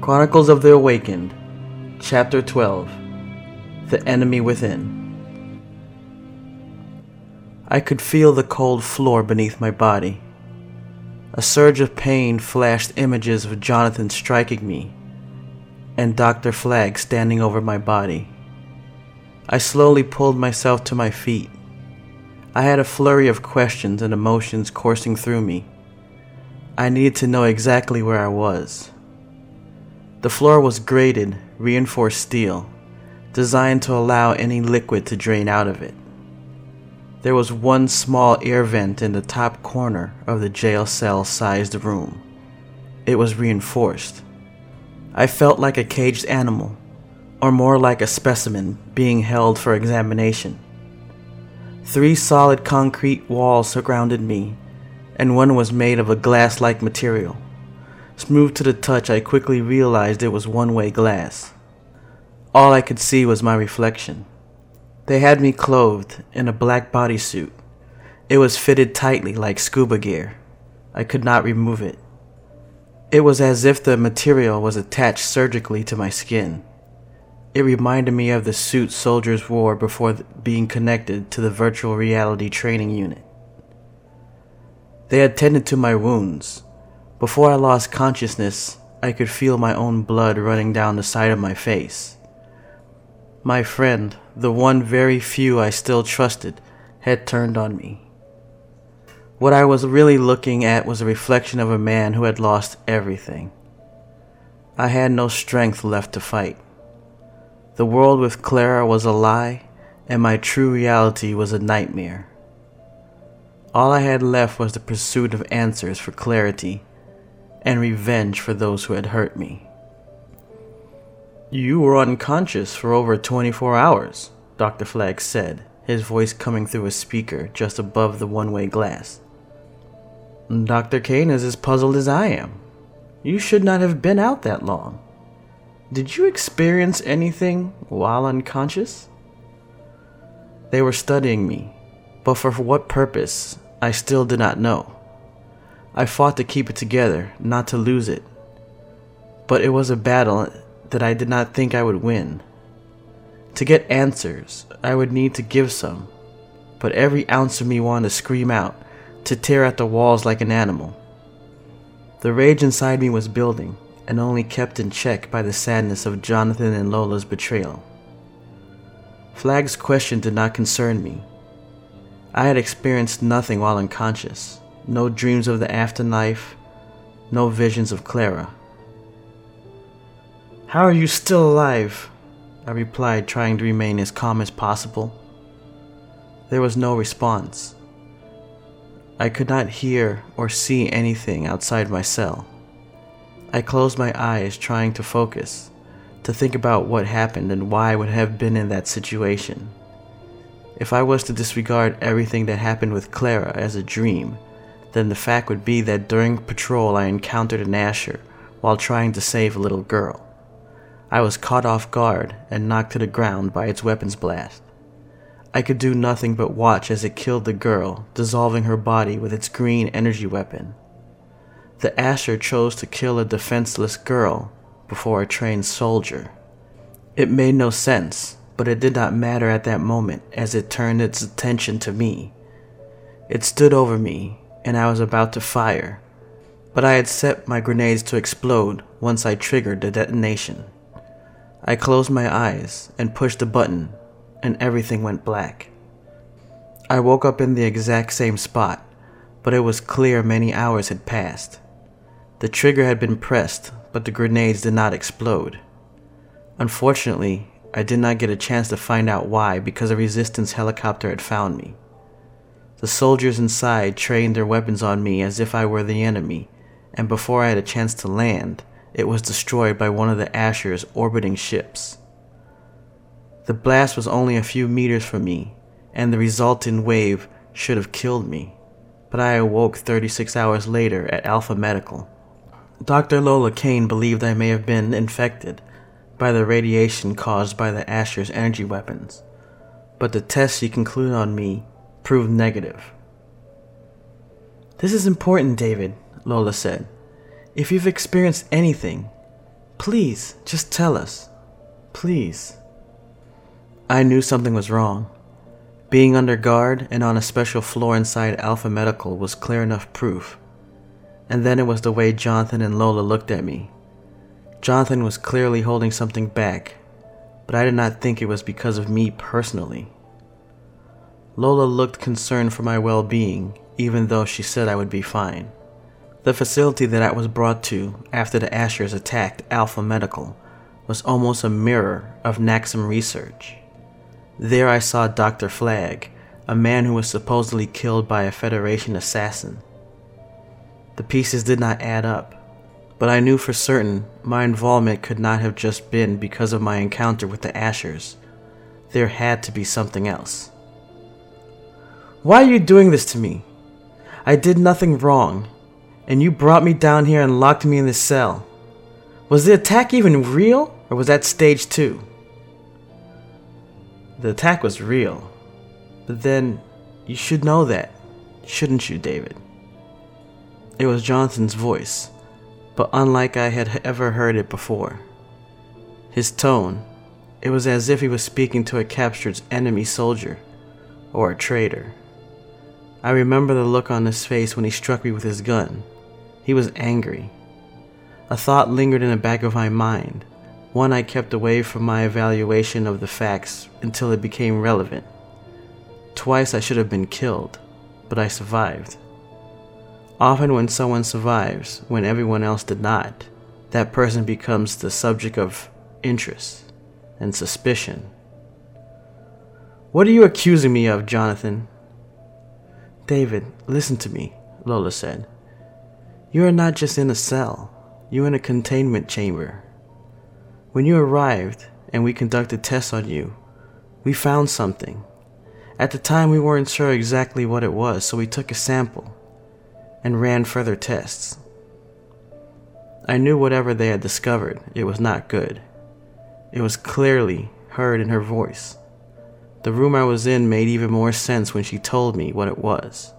Chronicles of the Awakened, Chapter 12 The Enemy Within. I could feel the cold floor beneath my body. A surge of pain flashed images of Jonathan striking me and Dr. Flagg standing over my body. I slowly pulled myself to my feet. I had a flurry of questions and emotions coursing through me. I needed to know exactly where I was. The floor was grated, reinforced steel, designed to allow any liquid to drain out of it. There was one small air vent in the top corner of the jail cell sized room. It was reinforced. I felt like a caged animal, or more like a specimen being held for examination. Three solid concrete walls surrounded me, and one was made of a glass like material. Smooth to the touch, I quickly realized it was one way glass. All I could see was my reflection. They had me clothed in a black bodysuit. It was fitted tightly like scuba gear. I could not remove it. It was as if the material was attached surgically to my skin. It reminded me of the suit soldiers wore before being connected to the virtual reality training unit. They attended to my wounds. Before I lost consciousness, I could feel my own blood running down the side of my face. My friend, the one very few I still trusted, had turned on me. What I was really looking at was a reflection of a man who had lost everything. I had no strength left to fight. The world with Clara was a lie, and my true reality was a nightmare. All I had left was the pursuit of answers for clarity and revenge for those who had hurt me. You were unconscious for over 24 hours, Dr. Flagg said, his voice coming through a speaker just above the one way glass. Dr. Kane is as puzzled as I am. You should not have been out that long. Did you experience anything while unconscious? They were studying me, but for what purpose, I still did not know. I fought to keep it together, not to lose it. But it was a battle that I did not think I would win. To get answers, I would need to give some, but every ounce of me wanted to scream out, to tear at the walls like an animal. The rage inside me was building, and only kept in check by the sadness of Jonathan and Lola's betrayal. Flagg's question did not concern me. I had experienced nothing while unconscious no dreams of the afterlife, no visions of Clara. How are you still alive? I replied, trying to remain as calm as possible. There was no response. I could not hear or see anything outside my cell. I closed my eyes, trying to focus, to think about what happened and why I would have been in that situation. If I was to disregard everything that happened with Clara as a dream, then the fact would be that during patrol I encountered an Asher while trying to save a little girl. I was caught off guard and knocked to the ground by its weapons blast. I could do nothing but watch as it killed the girl, dissolving her body with its green energy weapon the Asher chose to kill a defenseless girl before a trained soldier. It made no sense, but it did not matter at that moment as it turned its attention to me. It stood over me, and I was about to fire, but I had set my grenades to explode once I triggered the detonation. I closed my eyes and pushed a button, and everything went black. I woke up in the exact same spot, but it was clear many hours had passed. The trigger had been pressed, but the grenades did not explode. Unfortunately, I did not get a chance to find out why because a resistance helicopter had found me. The soldiers inside trained their weapons on me as if I were the enemy, and before I had a chance to land, it was destroyed by one of the Asher's orbiting ships. The blast was only a few meters from me, and the resulting wave should have killed me, but I awoke 36 hours later at Alpha Medical. Dr. Lola Kane believed I may have been infected by the radiation caused by the Asher's energy weapons, but the tests she concluded on me proved negative. This is important, David, Lola said. If you've experienced anything, Please, just tell us. Please. I knew something was wrong. Being under guard and on a special floor inside Alpha Medical was clear enough proof. And then it was the way Jonathan and Lola looked at me. Jonathan was clearly holding something back, but I did not think it was because of me personally. Lola looked concerned for my well being, even though she said I would be fine. The facility that I was brought to after the Ashers attacked Alpha Medical was almost a mirror of Naxxam Research. There I saw Dr. Flagg, a man who was supposedly killed by a Federation assassin. The pieces did not add up, but I knew for certain my involvement could not have just been because of my encounter with the Ashers. There had to be something else. Why are you doing this to me? I did nothing wrong, and you brought me down here and locked me in this cell. Was the attack even real, or was that stage two? The attack was real, but then you should know that, shouldn't you, David? It was Jonathan's voice, but unlike I had ever heard it before. His tone, it was as if he was speaking to a captured enemy soldier or a traitor. I remember the look on his face when he struck me with his gun. He was angry. A thought lingered in the back of my mind, one I kept away from my evaluation of the facts until it became relevant. Twice I should have been killed, but I survived. Often, when someone survives when everyone else did not, that person becomes the subject of interest and suspicion. What are you accusing me of, Jonathan? David, listen to me, Lola said. You are not just in a cell, you're in a containment chamber. When you arrived and we conducted tests on you, we found something. At the time, we weren't sure exactly what it was, so we took a sample and ran further tests. I knew whatever they had discovered, it was not good. It was clearly heard in her voice. The room I was in made even more sense when she told me what it was.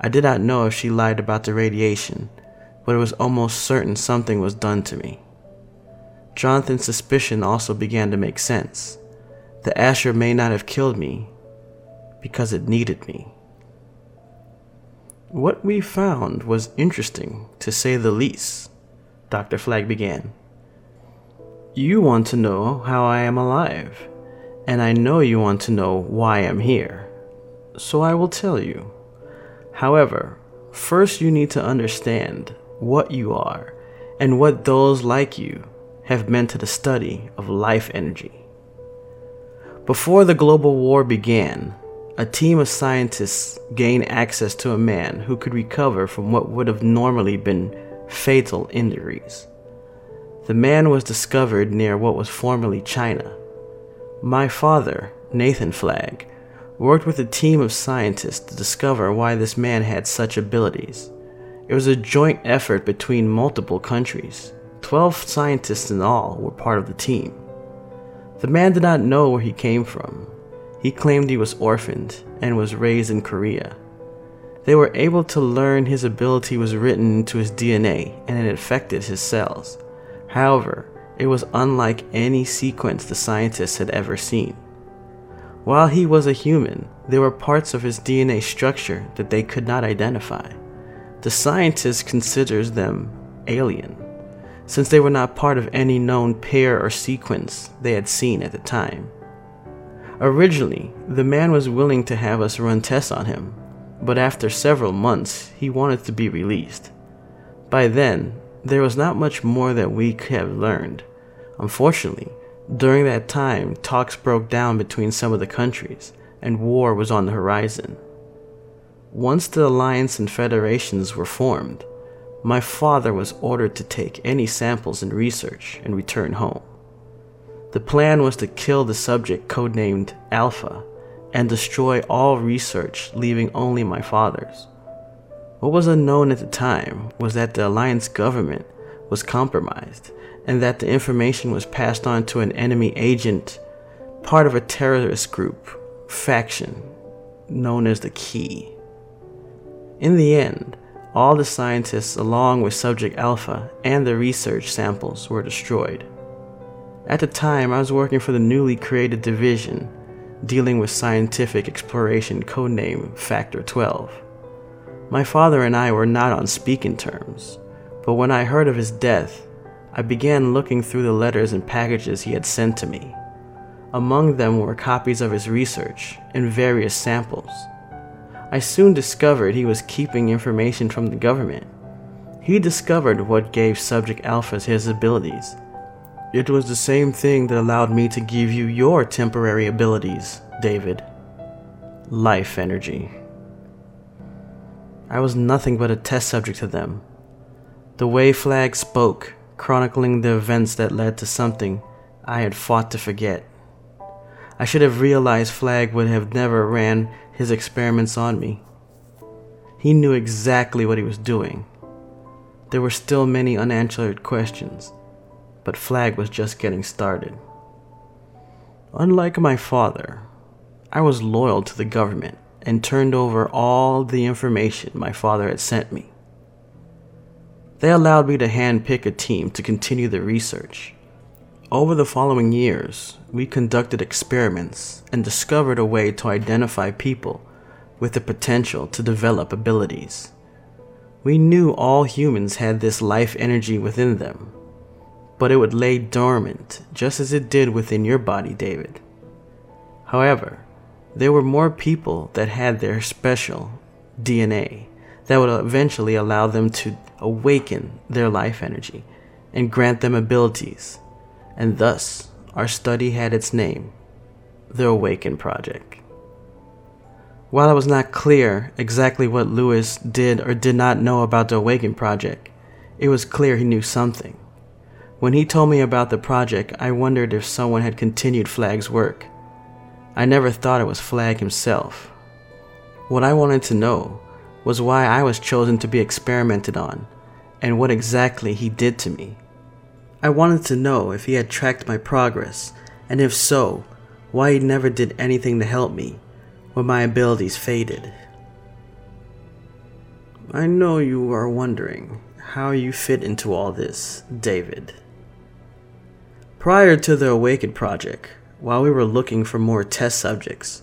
I did not know if she lied about the radiation, but it was almost certain something was done to me. Jonathan's suspicion also began to make sense. The Asher may not have killed me because it needed me. What we found was interesting, to say the least, Dr. Flagg began. You want to know how I am alive and I know you want to know why I'm here. So I will tell you. However, first you need to understand what you are and what those like you have meant to the study of life energy. Before the global war began, a team of scientists gained access to a man who could recover from what would have normally been fatal injuries. The man was discovered near what was formerly China my father, Nathan Flagg, worked with a team of scientists to discover why this man had such abilities. It was a joint effort between multiple countries. Twelve scientists in all were part of the team. The man did not know where he came from. He claimed he was orphaned and was raised in Korea. They were able to learn his ability was written into his DNA and it affected his cells. However, it was unlike any sequence the scientists had ever seen. While he was a human, there were parts of his DNA structure that they could not identify. The scientists considered them alien, since they were not part of any known pair or sequence they had seen at the time. Originally, the man was willing to have us run tests on him, but after several months, he wanted to be released. By then, there was not much more that we could have learned. Unfortunately, during that time, talks broke down between some of the countries, and war was on the horizon. Once the alliance and federations were formed, my father was ordered to take any samples and research and return home. The plan was to kill the subject codenamed Alpha and destroy all research, leaving only my father's. What was unknown at the time was that the Alliance government was compromised and that the information was passed on to an enemy agent, part of a terrorist group, faction, known as the Key. In the end, all the scientists, along with Subject Alpha and the research samples, were destroyed. At the time, I was working for the newly created division dealing with scientific exploration codename Factor 12. My father and I were not on speaking terms, but when I heard of his death, I began looking through the letters and packages he had sent to me. Among them were copies of his research and various samples. I soon discovered he was keeping information from the government. He discovered what gave Subject Alphas his abilities. It was the same thing that allowed me to give you your temporary abilities, David. Life energy. I was nothing but a test subject to them. The way Flagg spoke, chronicling the events that led to something I had fought to forget. I should have realized Flagg would have never ran his experiments on me. He knew exactly what he was doing. There were still many unanswered questions, but Flagg was just getting started. Unlike my father, I was loyal to the government and turned over all the information my father had sent me. They allowed me to handpick a team to continue the research. Over the following years, we conducted experiments and discovered a way to identify people with the potential to develop abilities. We knew all humans had this life energy within them, but it would lay dormant just as it did within your body, David. However, there were more people that had their special DNA that would eventually allow them to awaken their life energy and grant them abilities and thus our study had its name, the Awaken Project. While it was not clear exactly what Lewis did or did not know about the Awaken Project, it was clear he knew something. When he told me about the project, I wondered if someone had continued Flagg's work. I never thought it was Flagg himself. What I wanted to know was why I was chosen to be experimented on and what exactly he did to me. I wanted to know if he had tracked my progress, and if so, why he never did anything to help me when my abilities faded. I know you are wondering how you fit into all this, David. Prior to the Awakened Project, while we were looking for more test subjects,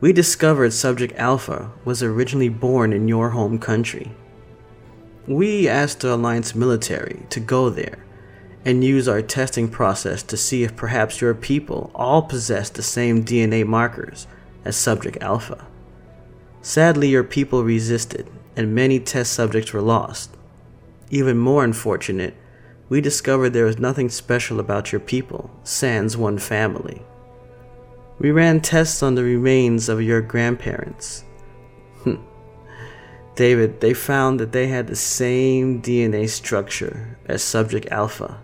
we discovered Subject Alpha was originally born in your home country. We asked the Alliance military to go there and use our testing process to see if perhaps your people all possess the same DNA markers as Subject Alpha. Sadly, your people resisted, and many test subjects were lost. Even more unfortunate, we discovered there was nothing special about your people, sans one family. We ran tests on the remains of your grandparents. Hmm. David, they found that they had the same DNA structure as Subject Alpha.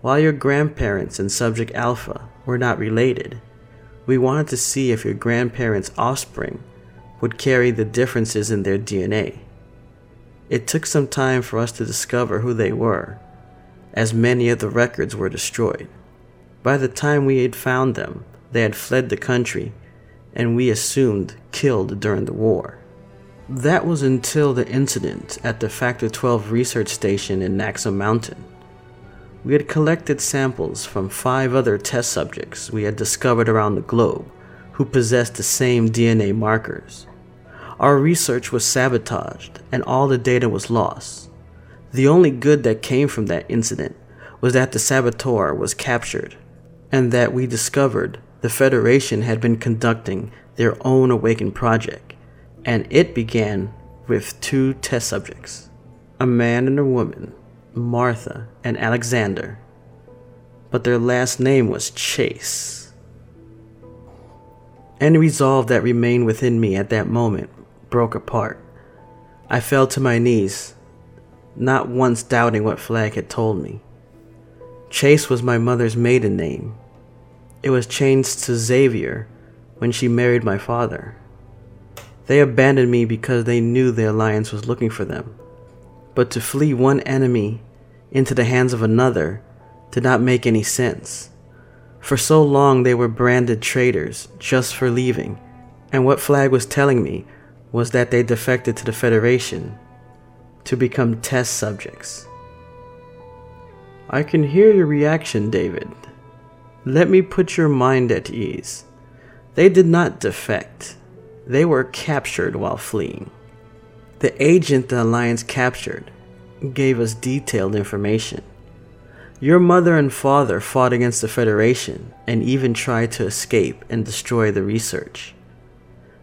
While your grandparents and Subject Alpha were not related, we wanted to see if your grandparents' offspring would carry the differences in their DNA. It took some time for us to discover who they were, as many of the records were destroyed. By the time we had found them, they had fled the country, and we assumed killed during the war. That was until the incident at the Factor 12 research station in Naxo Mountain. We had collected samples from five other test subjects we had discovered around the globe who possessed the same DNA markers. Our research was sabotaged and all the data was lost. The only good that came from that incident was that the saboteur was captured and that we discovered the Federation had been conducting their own Awaken project, and it began with two test subjects a man and a woman Martha, and Alexander, but their last name was Chase. Any resolve that remained within me at that moment broke apart. I fell to my knees, not once doubting what Flagg had told me. Chase was my mother's maiden name. It was changed to Xavier when she married my father. They abandoned me because they knew the Alliance was looking for them but to flee one enemy into the hands of another did not make any sense. For so long they were branded traitors just for leaving, and what Flagg was telling me was that they defected to the Federation to become test subjects. I can hear your reaction, David. Let me put your mind at ease. They did not defect, they were captured while fleeing. The agent the Alliance captured gave us detailed information. Your mother and father fought against the Federation and even tried to escape and destroy the research.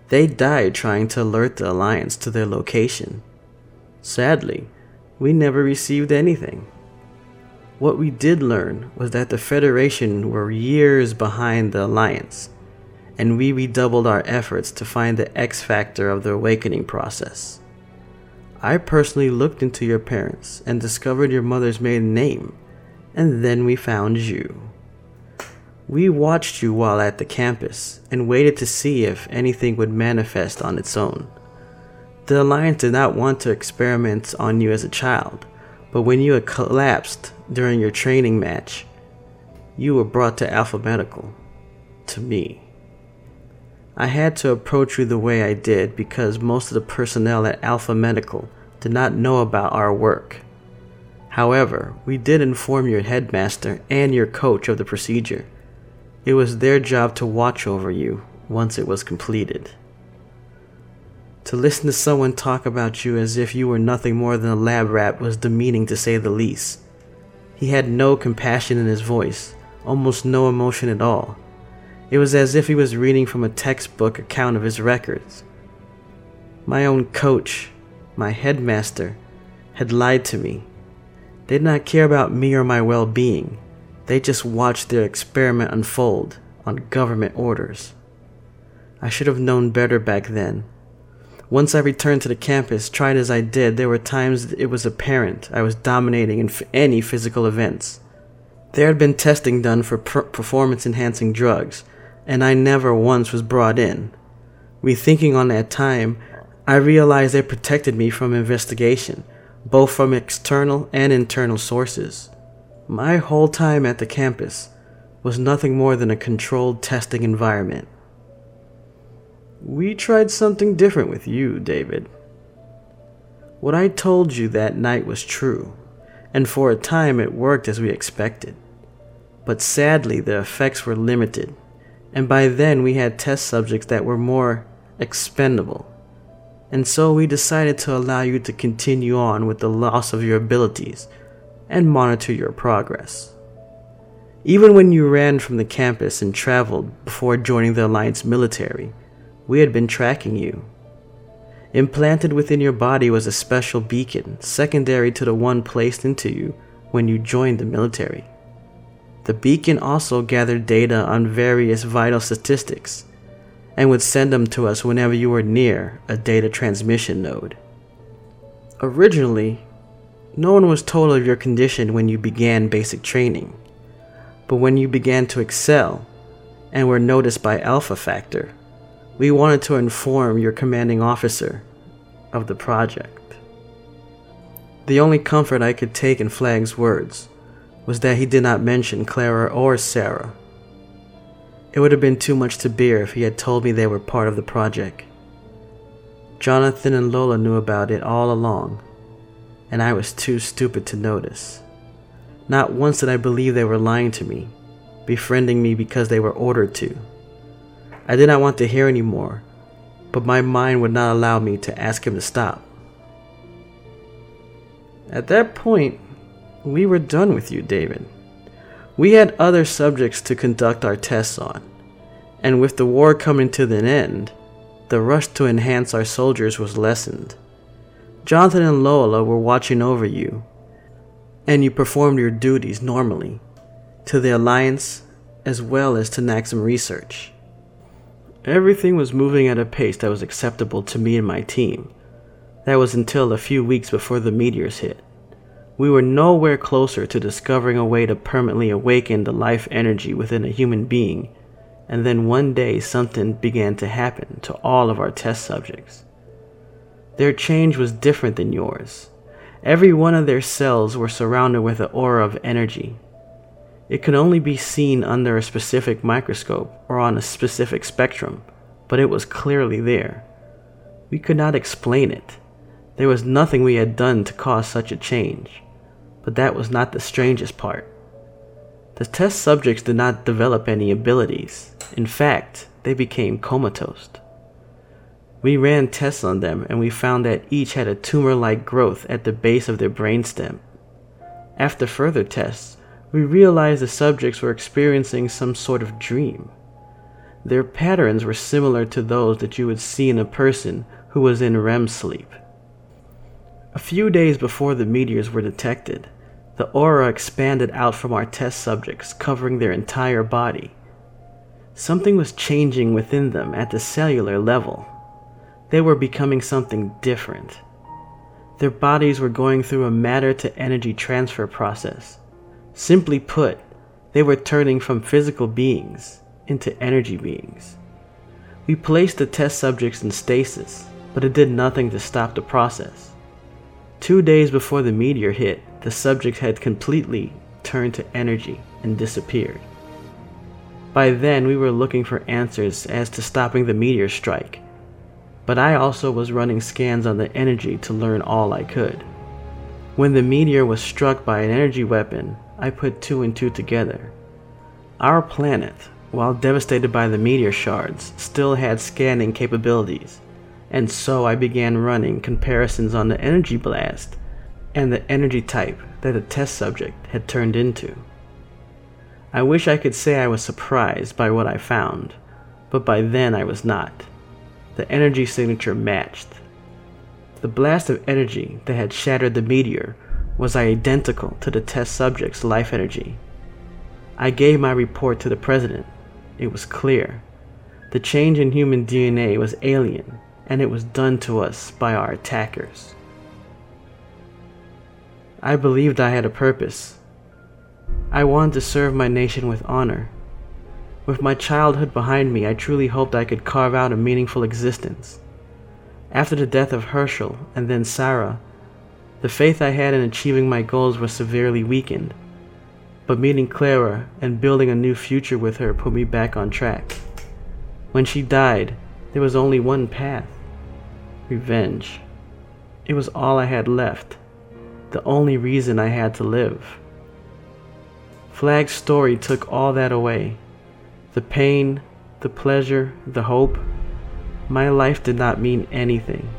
They died trying to alert the Alliance to their location. Sadly, we never received anything. What we did learn was that the Federation were years behind the Alliance, and we redoubled our efforts to find the X factor of the awakening process. I personally looked into your parents and discovered your mother's maiden name and then we found you. We watched you while at the campus and waited to see if anything would manifest on its own. The Alliance did not want to experiment on you as a child, but when you had collapsed during your training match, you were brought to Alpha Medical. To me. I had to approach you the way I did because most of the personnel at Alpha Medical did not know about our work However, we did inform your headmaster and your coach of the procedure. It was their job to watch over you once it was completed. To listen to someone talk about you as if you were nothing more than a lab rat was demeaning to say the least. He had no compassion in his voice, almost no emotion at all. It was as if he was reading from a textbook account of his records. My own coach, my headmaster, had lied to me they did not care about me or my well being. They just watched their experiment unfold on government orders. I should have known better back then. Once I returned to the campus, tried as I did, there were times it was apparent I was dominating in f- any physical events. There had been testing done for pr- performance enhancing drugs, and I never once was brought in. Rethinking on that time, I realized they protected me from investigation both from external and internal sources. My whole time at the campus was nothing more than a controlled testing environment. We tried something different with you, David. What I told you that night was true, and for a time it worked as we expected. But sadly, the effects were limited, and by then we had test subjects that were more expendable and so we decided to allow you to continue on with the loss of your abilities and monitor your progress. Even when you ran from the campus and traveled before joining the Alliance military, we had been tracking you. Implanted within your body was a special beacon, secondary to the one placed into you when you joined the military. The beacon also gathered data on various vital statistics and would send them to us whenever you were near a data transmission node. Originally, no one was told of your condition when you began basic training, but when you began to excel and were noticed by Alpha Factor, we wanted to inform your commanding officer of the project. The only comfort I could take in Flagg's words was that he did not mention Clara or Sarah it would have been too much to bear if he had told me they were part of the project. Jonathan and Lola knew about it all along, and I was too stupid to notice. Not once did I believe they were lying to me, befriending me because they were ordered to. I did not want to hear any more, but my mind would not allow me to ask him to stop. At that point, we were done with you, David. We had other subjects to conduct our tests on, and with the war coming to an end, the rush to enhance our soldiers was lessened. Jonathan and Lola were watching over you, and you performed your duties normally, to the Alliance as well as to Naxxam Research. Everything was moving at a pace that was acceptable to me and my team. That was until a few weeks before the meteors hit. We were nowhere closer to discovering a way to permanently awaken the life energy within a human being, and then one day something began to happen to all of our test subjects. Their change was different than yours. Every one of their cells were surrounded with an aura of energy. It could only be seen under a specific microscope or on a specific spectrum, but it was clearly there. We could not explain it There was nothing we had done to cause such a change, but that was not the strangest part. The test subjects did not develop any abilities. In fact, they became comatose. We ran tests on them and we found that each had a tumor like growth at the base of their brainstem. After further tests, we realized the subjects were experiencing some sort of dream. Their patterns were similar to those that you would see in a person who was in REM sleep. A few days before the meteors were detected, the aura expanded out from our test subjects, covering their entire body. Something was changing within them at the cellular level. They were becoming something different. Their bodies were going through a matter to energy transfer process. Simply put, they were turning from physical beings into energy beings. We placed the test subjects in stasis, but it did nothing to stop the process. Two days before the meteor hit, the subjects had completely turned to energy and disappeared. By then, we were looking for answers as to stopping the meteor strike, but I also was running scans on the energy to learn all I could. When the meteor was struck by an energy weapon, I put two and two together. Our planet, while devastated by the meteor shards, still had scanning capabilities, and so I began running comparisons on the energy blast and the energy type that the test subject had turned into. I wish I could say I was surprised by what I found, but by then I was not. The energy signature matched. The blast of energy that had shattered the meteor was identical to the test subject's life energy. I gave my report to the president. It was clear. The change in human DNA was alien, and it was done to us by our attackers. I believed I had a purpose. I wanted to serve my nation with honor. With my childhood behind me, I truly hoped I could carve out a meaningful existence. After the death of Herschel and then Sarah, the faith I had in achieving my goals was severely weakened. But meeting Clara and building a new future with her put me back on track. When she died, there was only one path revenge. It was all I had left the only reason I had to live. Flagg's story took all that away the pain, the pleasure, the hope. My life did not mean anything.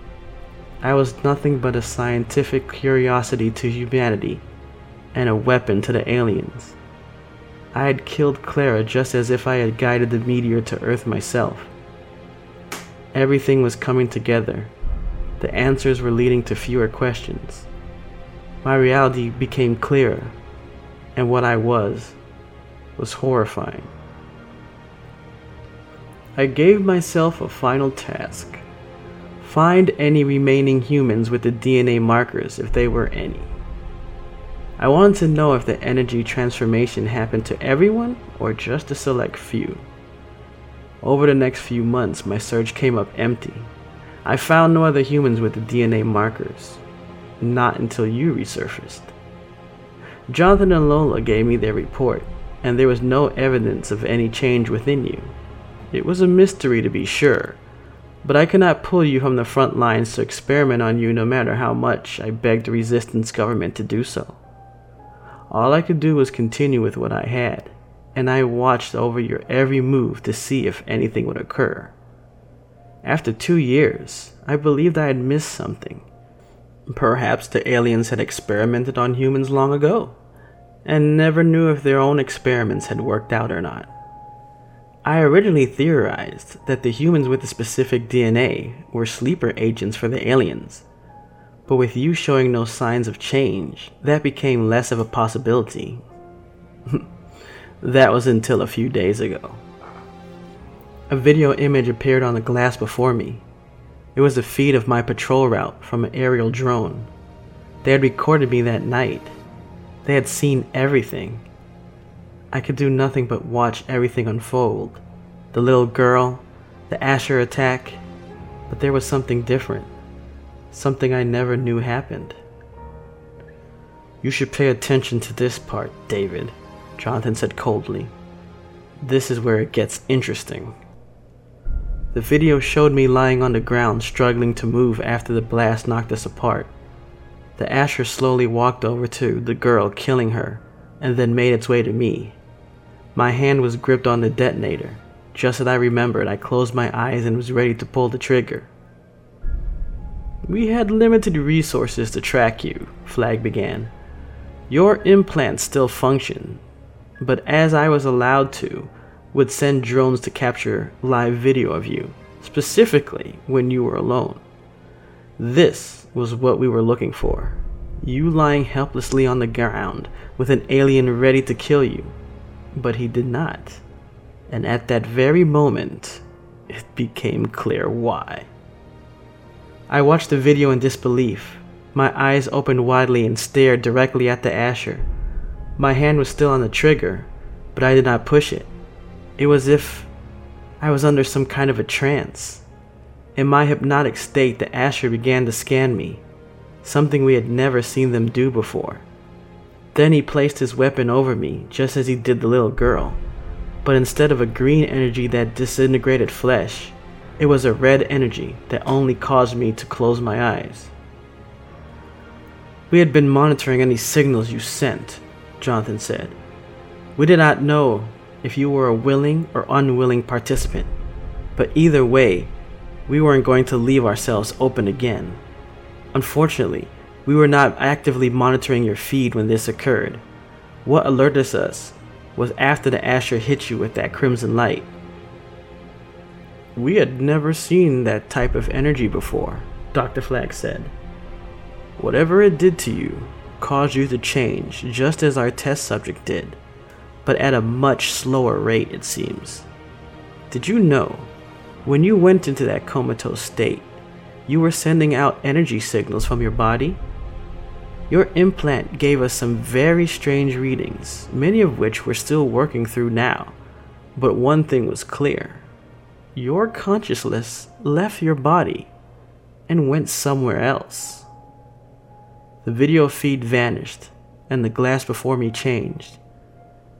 I was nothing but a scientific curiosity to humanity and a weapon to the aliens. I had killed Clara just as if I had guided the meteor to Earth myself. Everything was coming together. The answers were leading to fewer questions my reality became clearer, and what I was was horrifying. I gave myself a final task find any remaining humans with the DNA markers if they were any. I wanted to know if the energy transformation happened to everyone or just a select few. Over the next few months, my search came up empty. I found no other humans with the DNA markers not until you resurfaced. Jonathan and Lola gave me their report, and there was no evidence of any change within you. It was a mystery to be sure, but I could not pull you from the front lines to experiment on you no matter how much I begged the resistance government to do so. All I could do was continue with what I had, and I watched over your every move to see if anything would occur. After two years, I believed I had missed something, Perhaps the aliens had experimented on humans long ago, and never knew if their own experiments had worked out or not. I originally theorized that the humans with the specific DNA were sleeper agents for the aliens, but with you showing no signs of change, that became less of a possibility. that was until a few days ago. A video image appeared on the glass before me, it was a feed of my patrol route from an aerial drone. They had recorded me that night. They had seen everything. I could do nothing but watch everything unfold. The little girl, the Asher attack, but there was something different. Something I never knew happened. You should pay attention to this part, David, Jonathan said coldly. This is where it gets interesting. The video showed me lying on the ground struggling to move after the blast knocked us apart. The Asher slowly walked over to the girl, killing her, and then made its way to me. My hand was gripped on the detonator. Just as I remembered, I closed my eyes and was ready to pull the trigger. We had limited resources to track you, Flagg began. Your implants still function, but as I was allowed to, would send drones to capture live video of you, specifically when you were alone. This was what we were looking for. You lying helplessly on the ground with an alien ready to kill you. But he did not. And at that very moment, it became clear why. I watched the video in disbelief. My eyes opened widely and stared directly at the Asher. My hand was still on the trigger, but I did not push it. It was if I was under some kind of a trance. In my hypnotic state, the Asher began to scan me, something we had never seen them do before. Then he placed his weapon over me, just as he did the little girl. But instead of a green energy that disintegrated flesh, it was a red energy that only caused me to close my eyes. We had been monitoring any signals you sent, Jonathan said. We did not know if you were a willing or unwilling participant. But either way, we weren't going to leave ourselves open again. Unfortunately, we were not actively monitoring your feed when this occurred. What alerted us was after the Asher hit you with that crimson light. We had never seen that type of energy before, Dr. Flagg said. Whatever it did to you caused you to change just as our test subject did but at a much slower rate, it seems. Did you know, when you went into that comatose state, you were sending out energy signals from your body? Your implant gave us some very strange readings, many of which we're still working through now. But one thing was clear your consciousness left your body and went somewhere else. The video feed vanished, and the glass before me changed.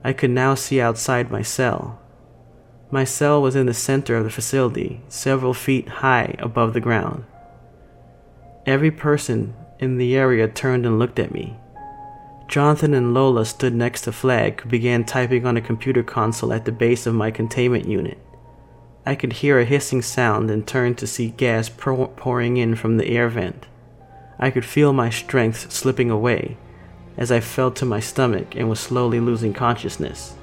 I could now see outside my cell. My cell was in the center of the facility, several feet high above the ground. Every person in the area turned and looked at me. Jonathan and Lola stood next to Flagg, who began typing on a computer console at the base of my containment unit. I could hear a hissing sound and turned to see gas pour- pouring in from the air vent. I could feel my strength slipping away as I fell to my stomach and was slowly losing consciousness.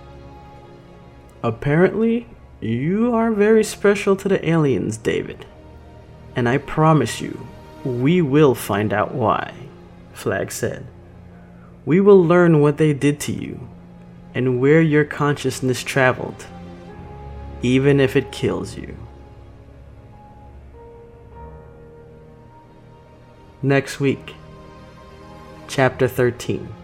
Apparently, you are very special to the aliens, David. And I promise you, we will find out why, Flagg said. We will learn what they did to you and where your consciousness traveled, even if it kills you. Next week, Chapter 13